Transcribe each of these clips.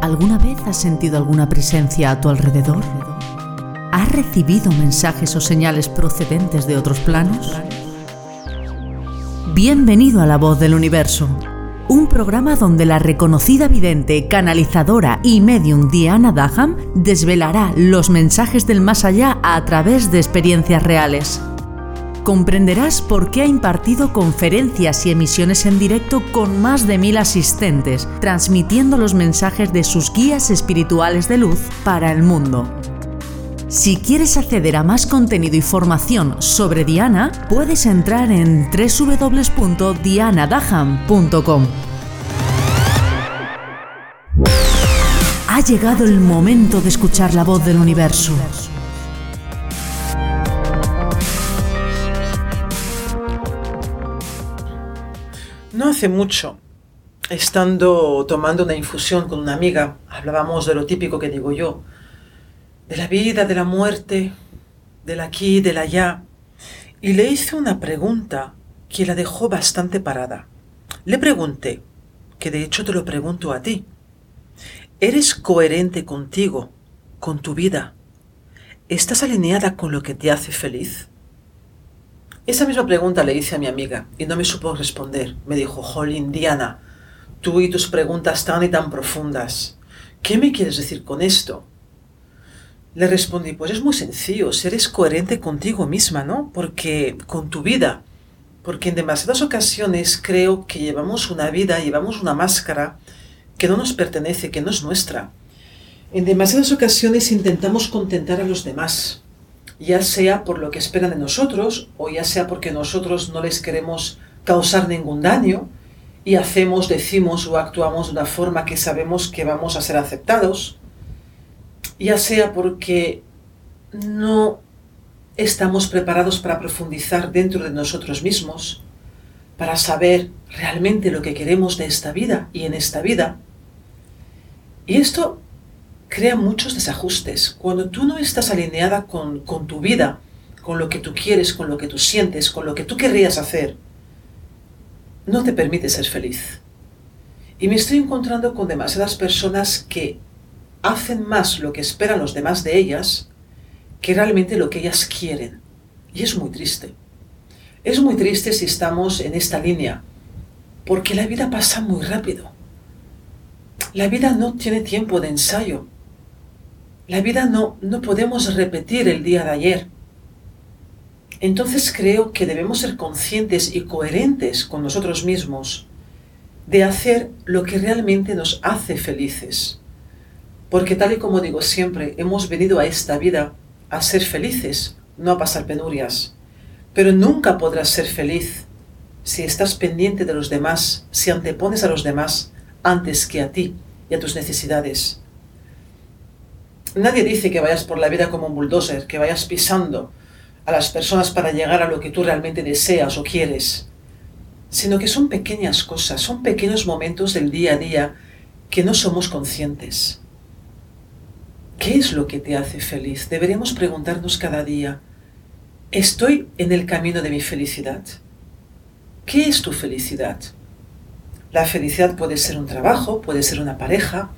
¿Alguna vez has sentido alguna presencia a tu alrededor? ¿Has recibido mensajes o señales procedentes de otros planos? Bienvenido a La Voz del Universo, un programa donde la reconocida vidente, canalizadora y medium Diana Daham desvelará los mensajes del más allá a través de experiencias reales comprenderás por qué ha impartido conferencias y emisiones en directo con más de mil asistentes, transmitiendo los mensajes de sus guías espirituales de luz para el mundo. Si quieres acceder a más contenido y formación sobre Diana, puedes entrar en www.dianadaham.com. Ha llegado el momento de escuchar la voz del universo. No hace mucho, estando tomando una infusión con una amiga, hablábamos de lo típico que digo yo, de la vida, de la muerte, del aquí, del allá, y le hice una pregunta que la dejó bastante parada. Le pregunté, que de hecho te lo pregunto a ti, ¿eres coherente contigo, con tu vida? ¿Estás alineada con lo que te hace feliz? Esa misma pregunta le hice a mi amiga y no me supo responder. Me dijo, Jolín, Diana, tú y tus preguntas tan y tan profundas. ¿Qué me quieres decir con esto? Le respondí, pues es muy sencillo, eres coherente contigo misma, ¿no? Porque con tu vida, porque en demasiadas ocasiones creo que llevamos una vida, llevamos una máscara que no nos pertenece, que no es nuestra. En demasiadas ocasiones intentamos contentar a los demás, ya sea por lo que esperan de nosotros o ya sea porque nosotros no les queremos causar ningún daño y hacemos, decimos o actuamos de una forma que sabemos que vamos a ser aceptados, ya sea porque no estamos preparados para profundizar dentro de nosotros mismos, para saber realmente lo que queremos de esta vida y en esta vida. Y esto crea muchos desajustes. Cuando tú no estás alineada con, con tu vida, con lo que tú quieres, con lo que tú sientes, con lo que tú querrías hacer, no te permite ser feliz. Y me estoy encontrando con demasiadas personas que hacen más lo que esperan los demás de ellas que realmente lo que ellas quieren. Y es muy triste. Es muy triste si estamos en esta línea, porque la vida pasa muy rápido. La vida no tiene tiempo de ensayo. La vida no, no podemos repetir el día de ayer. Entonces creo que debemos ser conscientes y coherentes con nosotros mismos de hacer lo que realmente nos hace felices. Porque tal y como digo siempre, hemos venido a esta vida a ser felices, no a pasar penurias. Pero nunca podrás ser feliz si estás pendiente de los demás, si antepones a los demás antes que a ti y a tus necesidades. Nadie dice que vayas por la vida como un bulldozer, que vayas pisando a las personas para llegar a lo que tú realmente deseas o quieres, sino que son pequeñas cosas, son pequeños momentos del día a día que no somos conscientes. ¿Qué es lo que te hace feliz? Deberíamos preguntarnos cada día, ¿estoy en el camino de mi felicidad? ¿Qué es tu felicidad? La felicidad puede ser un trabajo, puede ser una pareja,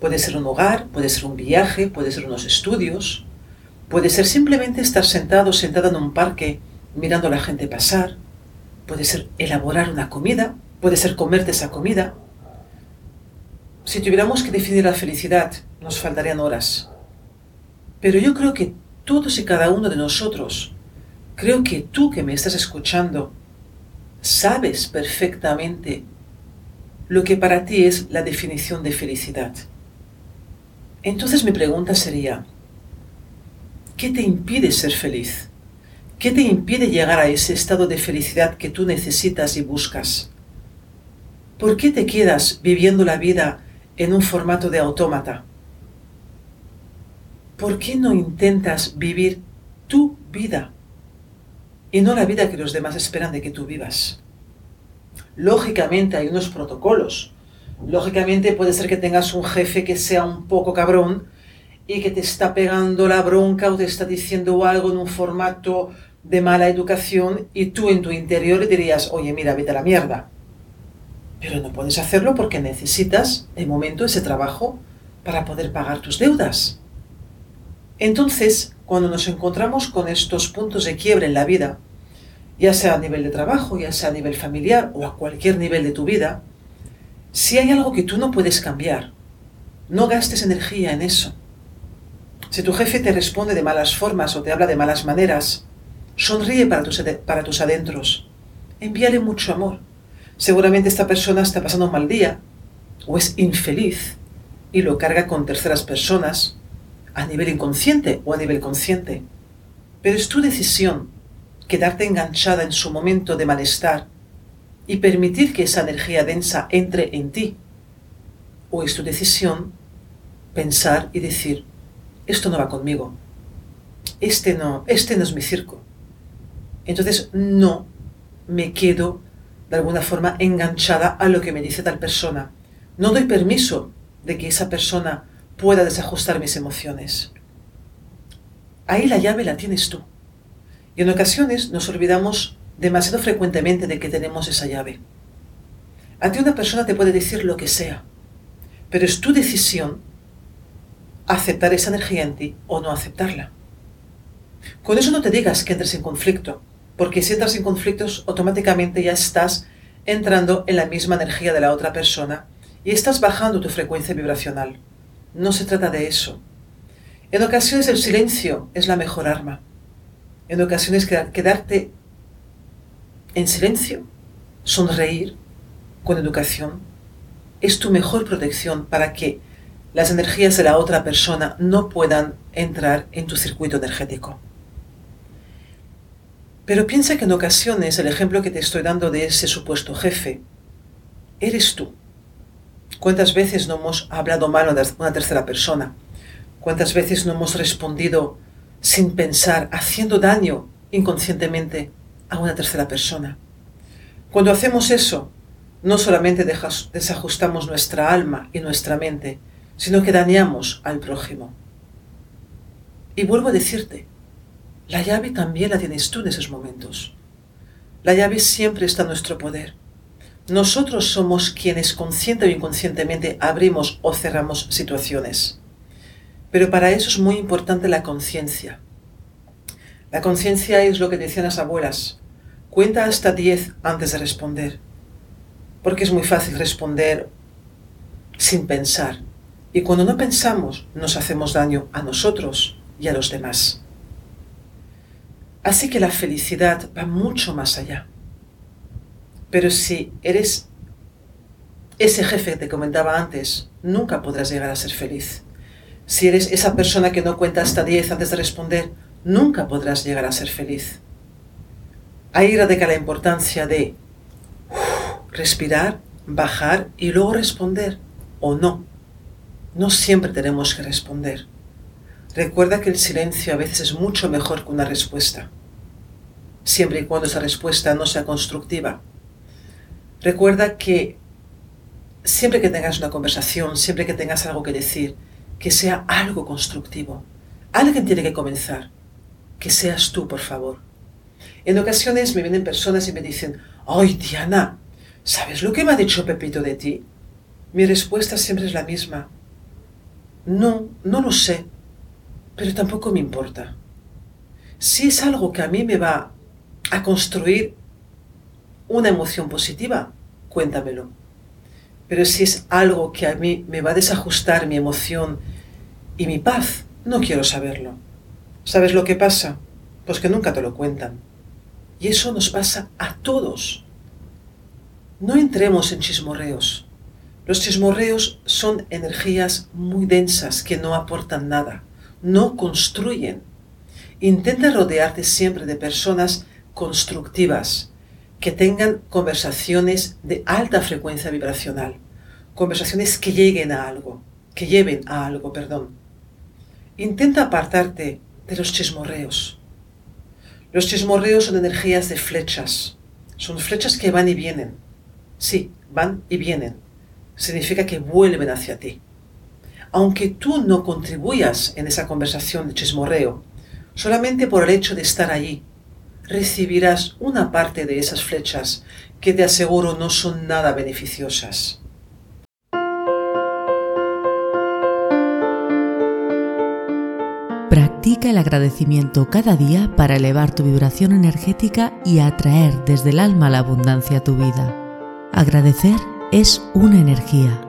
Puede ser un hogar, puede ser un viaje, puede ser unos estudios, puede ser simplemente estar sentado, sentada en un parque mirando a la gente pasar, puede ser elaborar una comida, puede ser comerte esa comida. Si tuviéramos que definir la felicidad, nos faltarían horas. Pero yo creo que todos y cada uno de nosotros, creo que tú que me estás escuchando, sabes perfectamente lo que para ti es la definición de felicidad. Entonces mi pregunta sería, ¿qué te impide ser feliz? ¿Qué te impide llegar a ese estado de felicidad que tú necesitas y buscas? ¿Por qué te quedas viviendo la vida en un formato de autómata? ¿Por qué no intentas vivir tu vida y no la vida que los demás esperan de que tú vivas? Lógicamente hay unos protocolos, Lógicamente puede ser que tengas un jefe que sea un poco cabrón y que te está pegando la bronca o te está diciendo algo en un formato de mala educación y tú en tu interior le dirías, oye, mira, vete a la mierda. Pero no puedes hacerlo porque necesitas, de momento, ese trabajo para poder pagar tus deudas. Entonces, cuando nos encontramos con estos puntos de quiebre en la vida, ya sea a nivel de trabajo, ya sea a nivel familiar o a cualquier nivel de tu vida, si hay algo que tú no puedes cambiar, no gastes energía en eso. Si tu jefe te responde de malas formas o te habla de malas maneras, sonríe para tus, para tus adentros. Envíale mucho amor. Seguramente esta persona está pasando un mal día o es infeliz y lo carga con terceras personas a nivel inconsciente o a nivel consciente. Pero es tu decisión quedarte enganchada en su momento de malestar y permitir que esa energía densa entre en ti. O es tu decisión pensar y decir, esto no va conmigo, este no, este no es mi circo. Entonces no me quedo de alguna forma enganchada a lo que me dice tal persona. No doy permiso de que esa persona pueda desajustar mis emociones. Ahí la llave la tienes tú. Y en ocasiones nos olvidamos demasiado frecuentemente de que tenemos esa llave. A ti una persona te puede decir lo que sea, pero es tu decisión aceptar esa energía en ti o no aceptarla. Con eso no te digas que entres en conflicto, porque si entras en conflictos automáticamente ya estás entrando en la misma energía de la otra persona y estás bajando tu frecuencia vibracional. No se trata de eso. En ocasiones el silencio es la mejor arma. En ocasiones quedarte en silencio, sonreír con educación, es tu mejor protección para que las energías de la otra persona no puedan entrar en tu circuito energético. Pero piensa que en ocasiones el ejemplo que te estoy dando de ese supuesto jefe, eres tú. ¿Cuántas veces no hemos hablado mal de una tercera persona? ¿Cuántas veces no hemos respondido sin pensar, haciendo daño inconscientemente a una tercera persona? Cuando hacemos eso, no solamente desajustamos nuestra alma y nuestra mente, sino que dañamos al prójimo. Y vuelvo a decirte, la llave también la tienes tú en esos momentos. La llave siempre está en nuestro poder. Nosotros somos quienes consciente o inconscientemente abrimos o cerramos situaciones. Pero para eso es muy importante la conciencia. La conciencia es lo que decían las abuelas. Cuenta hasta 10 antes de responder. Porque es muy fácil responder sin pensar. Y cuando no pensamos, nos hacemos daño a nosotros y a los demás. Así que la felicidad va mucho más allá. Pero si eres ese jefe que te comentaba antes, nunca podrás llegar a ser feliz. Si eres esa persona que no cuenta hasta 10 antes de responder, nunca podrás llegar a ser feliz. Ahí radica la importancia de respirar, bajar y luego responder o no. No siempre tenemos que responder. Recuerda que el silencio a veces es mucho mejor que una respuesta, siempre y cuando esa respuesta no sea constructiva. Recuerda que siempre que tengas una conversación, siempre que tengas algo que decir, que sea algo constructivo. Alguien tiene que comenzar. Que seas tú, por favor. En ocasiones me vienen personas y me dicen, ¡ay, Diana! ¿Sabes lo que me ha dicho Pepito de ti? Mi respuesta siempre es la misma. No, no lo sé, pero tampoco me importa. Si es algo que a mí me va a construir una emoción positiva, cuéntamelo. Pero si es algo que a mí me va a desajustar mi emoción y mi paz, no quiero saberlo. ¿Sabes lo que pasa? Pues que nunca te lo cuentan. Y eso nos pasa a todos. No entremos en chismorreos. Los chismorreos son energías muy densas que no aportan nada, no construyen. Intenta rodearte siempre de personas constructivas, que tengan conversaciones de alta frecuencia vibracional, conversaciones que lleguen a algo, que lleven a algo, perdón. Intenta apartarte de los chismorreos. Los chismorreos son energías de flechas, son flechas que van y vienen. Sí, van y vienen. Significa que vuelven hacia ti. Aunque tú no contribuyas en esa conversación de chismorreo, solamente por el hecho de estar allí, recibirás una parte de esas flechas que te aseguro no son nada beneficiosas. Practica el agradecimiento cada día para elevar tu vibración energética y atraer desde el alma la abundancia a tu vida. Agradecer es una energía.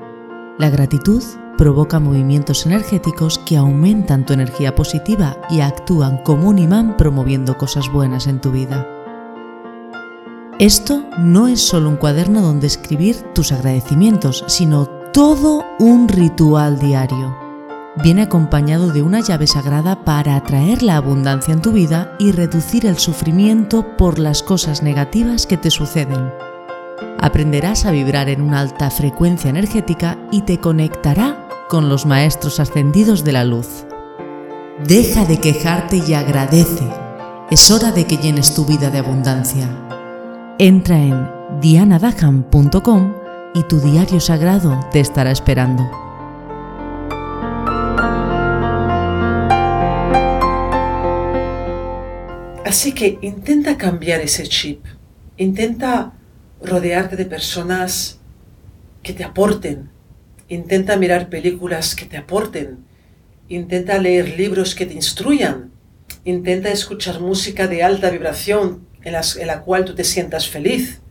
La gratitud provoca movimientos energéticos que aumentan tu energía positiva y actúan como un imán promoviendo cosas buenas en tu vida. Esto no es solo un cuaderno donde escribir tus agradecimientos, sino todo un ritual diario viene acompañado de una llave sagrada para atraer la abundancia en tu vida y reducir el sufrimiento por las cosas negativas que te suceden. Aprenderás a vibrar en una alta frecuencia energética y te conectará con los maestros ascendidos de la luz. Deja de quejarte y agradece. Es hora de que llenes tu vida de abundancia. Entra en dianadaham.com y tu diario sagrado te estará esperando. Así que intenta cambiar ese chip, intenta rodearte de personas que te aporten, intenta mirar películas que te aporten, intenta leer libros que te instruyan, intenta escuchar música de alta vibración en, la cual tú te sientas feliz.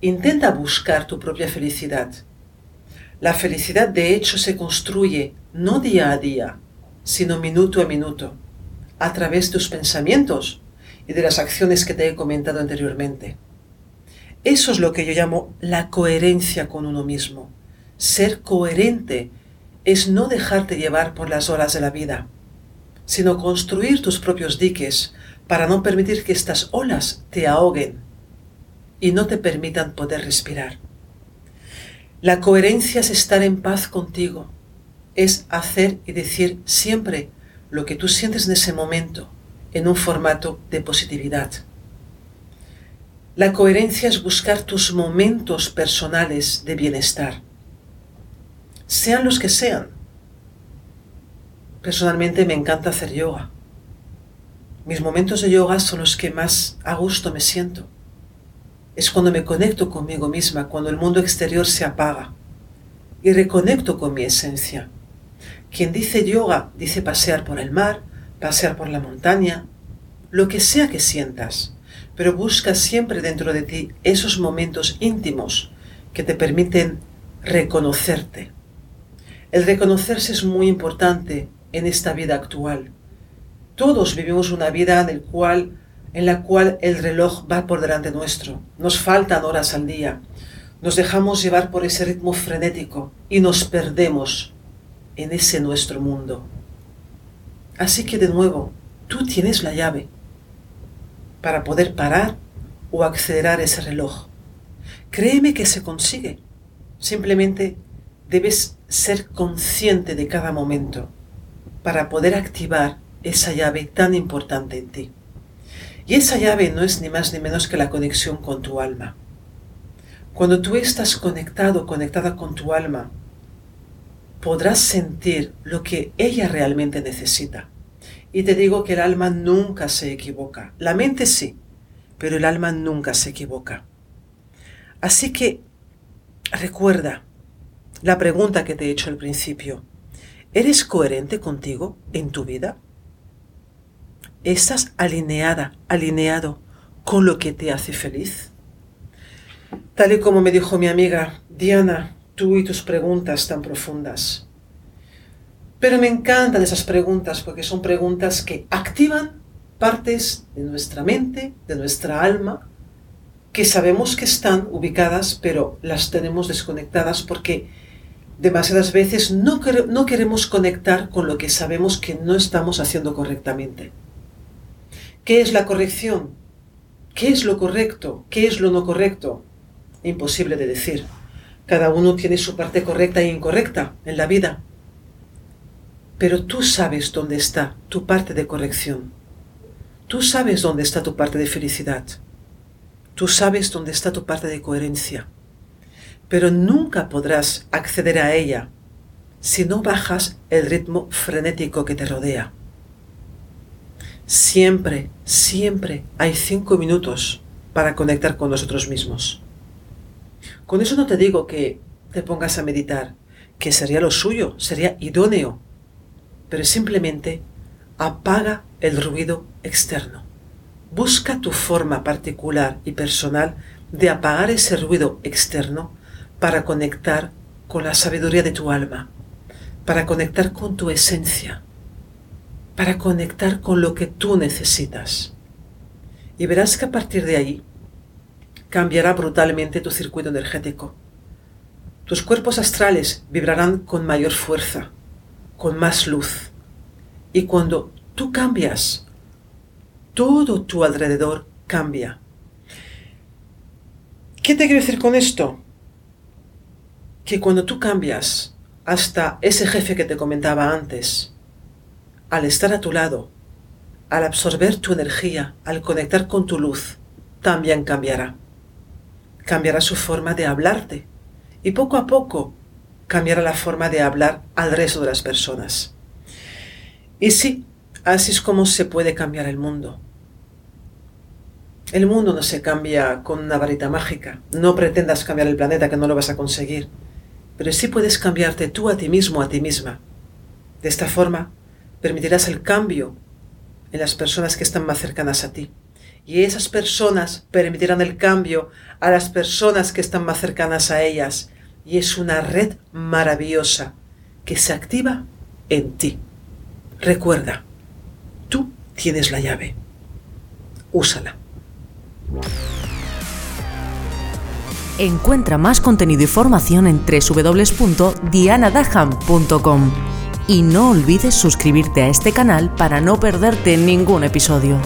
Intenta buscar tu propia felicidad. La felicidad de hecho se construye no día a día, sino minuto a minuto a través de tus pensamientos y de las acciones que te he comentado anteriormente. Eso es lo que yo llamo la coherencia con uno mismo. Ser coherente es no dejarte llevar por las olas de la vida, sino construir tus propios diques para no permitir que estas olas te ahoguen y no te permitan poder respirar. La coherencia es estar en paz contigo, es hacer y decir siempre lo que tú sientes en ese momento en un formato de positividad. La coherencia es buscar tus momentos personales de bienestar, sean los que sean. Personalmente me encanta hacer yoga. Mis momentos de yoga son los que más a gusto me siento. Es cuando me conecto conmigo misma, cuando el mundo exterior se apaga y reconecto con mi esencia quien dice yoga dice pasear por el mar, pasear por la montaña, lo que sea que sientas, pero busca siempre dentro de ti esos momentos íntimos que te permiten reconocerte. El reconocerse es muy importante en esta vida actual. Todos vivimos una vida en, en la cual el reloj va por delante nuestro. Nos faltan horas al día. Nos dejamos llevar por ese ritmo frenético y nos perdemos en ese nuestro mundo. Así que de nuevo, tú tienes la llave para poder parar o acelerar ese reloj. Créeme que se consigue. Simplemente debes ser consciente de cada momento para poder activar esa llave tan importante en ti. Y esa llave no es ni más ni menos que la conexión con tu alma. Cuando tú estás conectado, conectada con tu alma, podrás sentir lo que ella realmente necesita. Y te digo que el alma nunca se equivoca. La mente sí, pero el alma nunca se equivoca. Así que recuerda la pregunta que te he hecho al principio. ¿Eres coherente contigo en tu vida? ¿Estás alineada, alineado con lo que te hace feliz? Tal y como me dijo mi amiga Diana, tú y tus preguntas tan profundas. Pero me encantan esas preguntas porque son preguntas que activan partes de nuestra mente, de nuestra alma, que sabemos que están ubicadas, pero las tenemos desconectadas porque demasiadas veces no, no queremos conectar con lo que sabemos que no estamos haciendo correctamente. ¿Qué es la corrección? ¿Qué es lo correcto? ¿Qué es lo no correcto? Imposible de decir. Cada uno tiene su parte correcta e incorrecta en la vida. Pero tú sabes dónde está tu parte de corrección. Tú sabes dónde está tu parte de felicidad. Tú sabes dónde está tu parte de coherencia. Pero nunca podrás acceder a ella si no bajas el ritmo frenético que te rodea. Siempre, siempre hay cinco minutos para conectar con nosotros mismos. Con eso no te digo que te pongas a meditar, que sería lo suyo, sería idóneo, pero simplemente apaga el ruido externo. Busca tu forma particular y personal de apagar ese ruido externo para conectar con la sabiduría de tu alma, para conectar con tu esencia, para conectar con lo que tú necesitas. Y verás que a partir de ahí cambiará brutalmente tu circuito energético. Tus cuerpos astrales vibrarán con mayor fuerza, con más luz. Y cuando tú cambias, todo tu alrededor cambia. ¿Qué te quiero decir con esto? Que cuando tú cambias, hasta ese jefe que te comentaba antes, al estar a tu lado, al absorber tu energía, al conectar con tu luz, también cambiará. Cambiará su forma de hablarte y poco a poco cambiará la forma de hablar al resto de las personas. Y sí, así es como se puede cambiar el mundo. El mundo no se cambia con una varita mágica. No pretendas cambiar el planeta que no lo vas a conseguir. Pero sí puedes cambiarte tú a ti mismo, a ti misma. De esta forma, permitirás el cambio en las personas que están más cercanas a ti. Y esas personas permitirán el cambio a las personas que están más cercanas a ellas. Y es una red maravillosa que se activa en ti. Recuerda, tú tienes la llave. Úsala. Encuentra más contenido y formación en www.dianadaham.com y no olvides suscribirte a este canal para no perderte ningún episodio.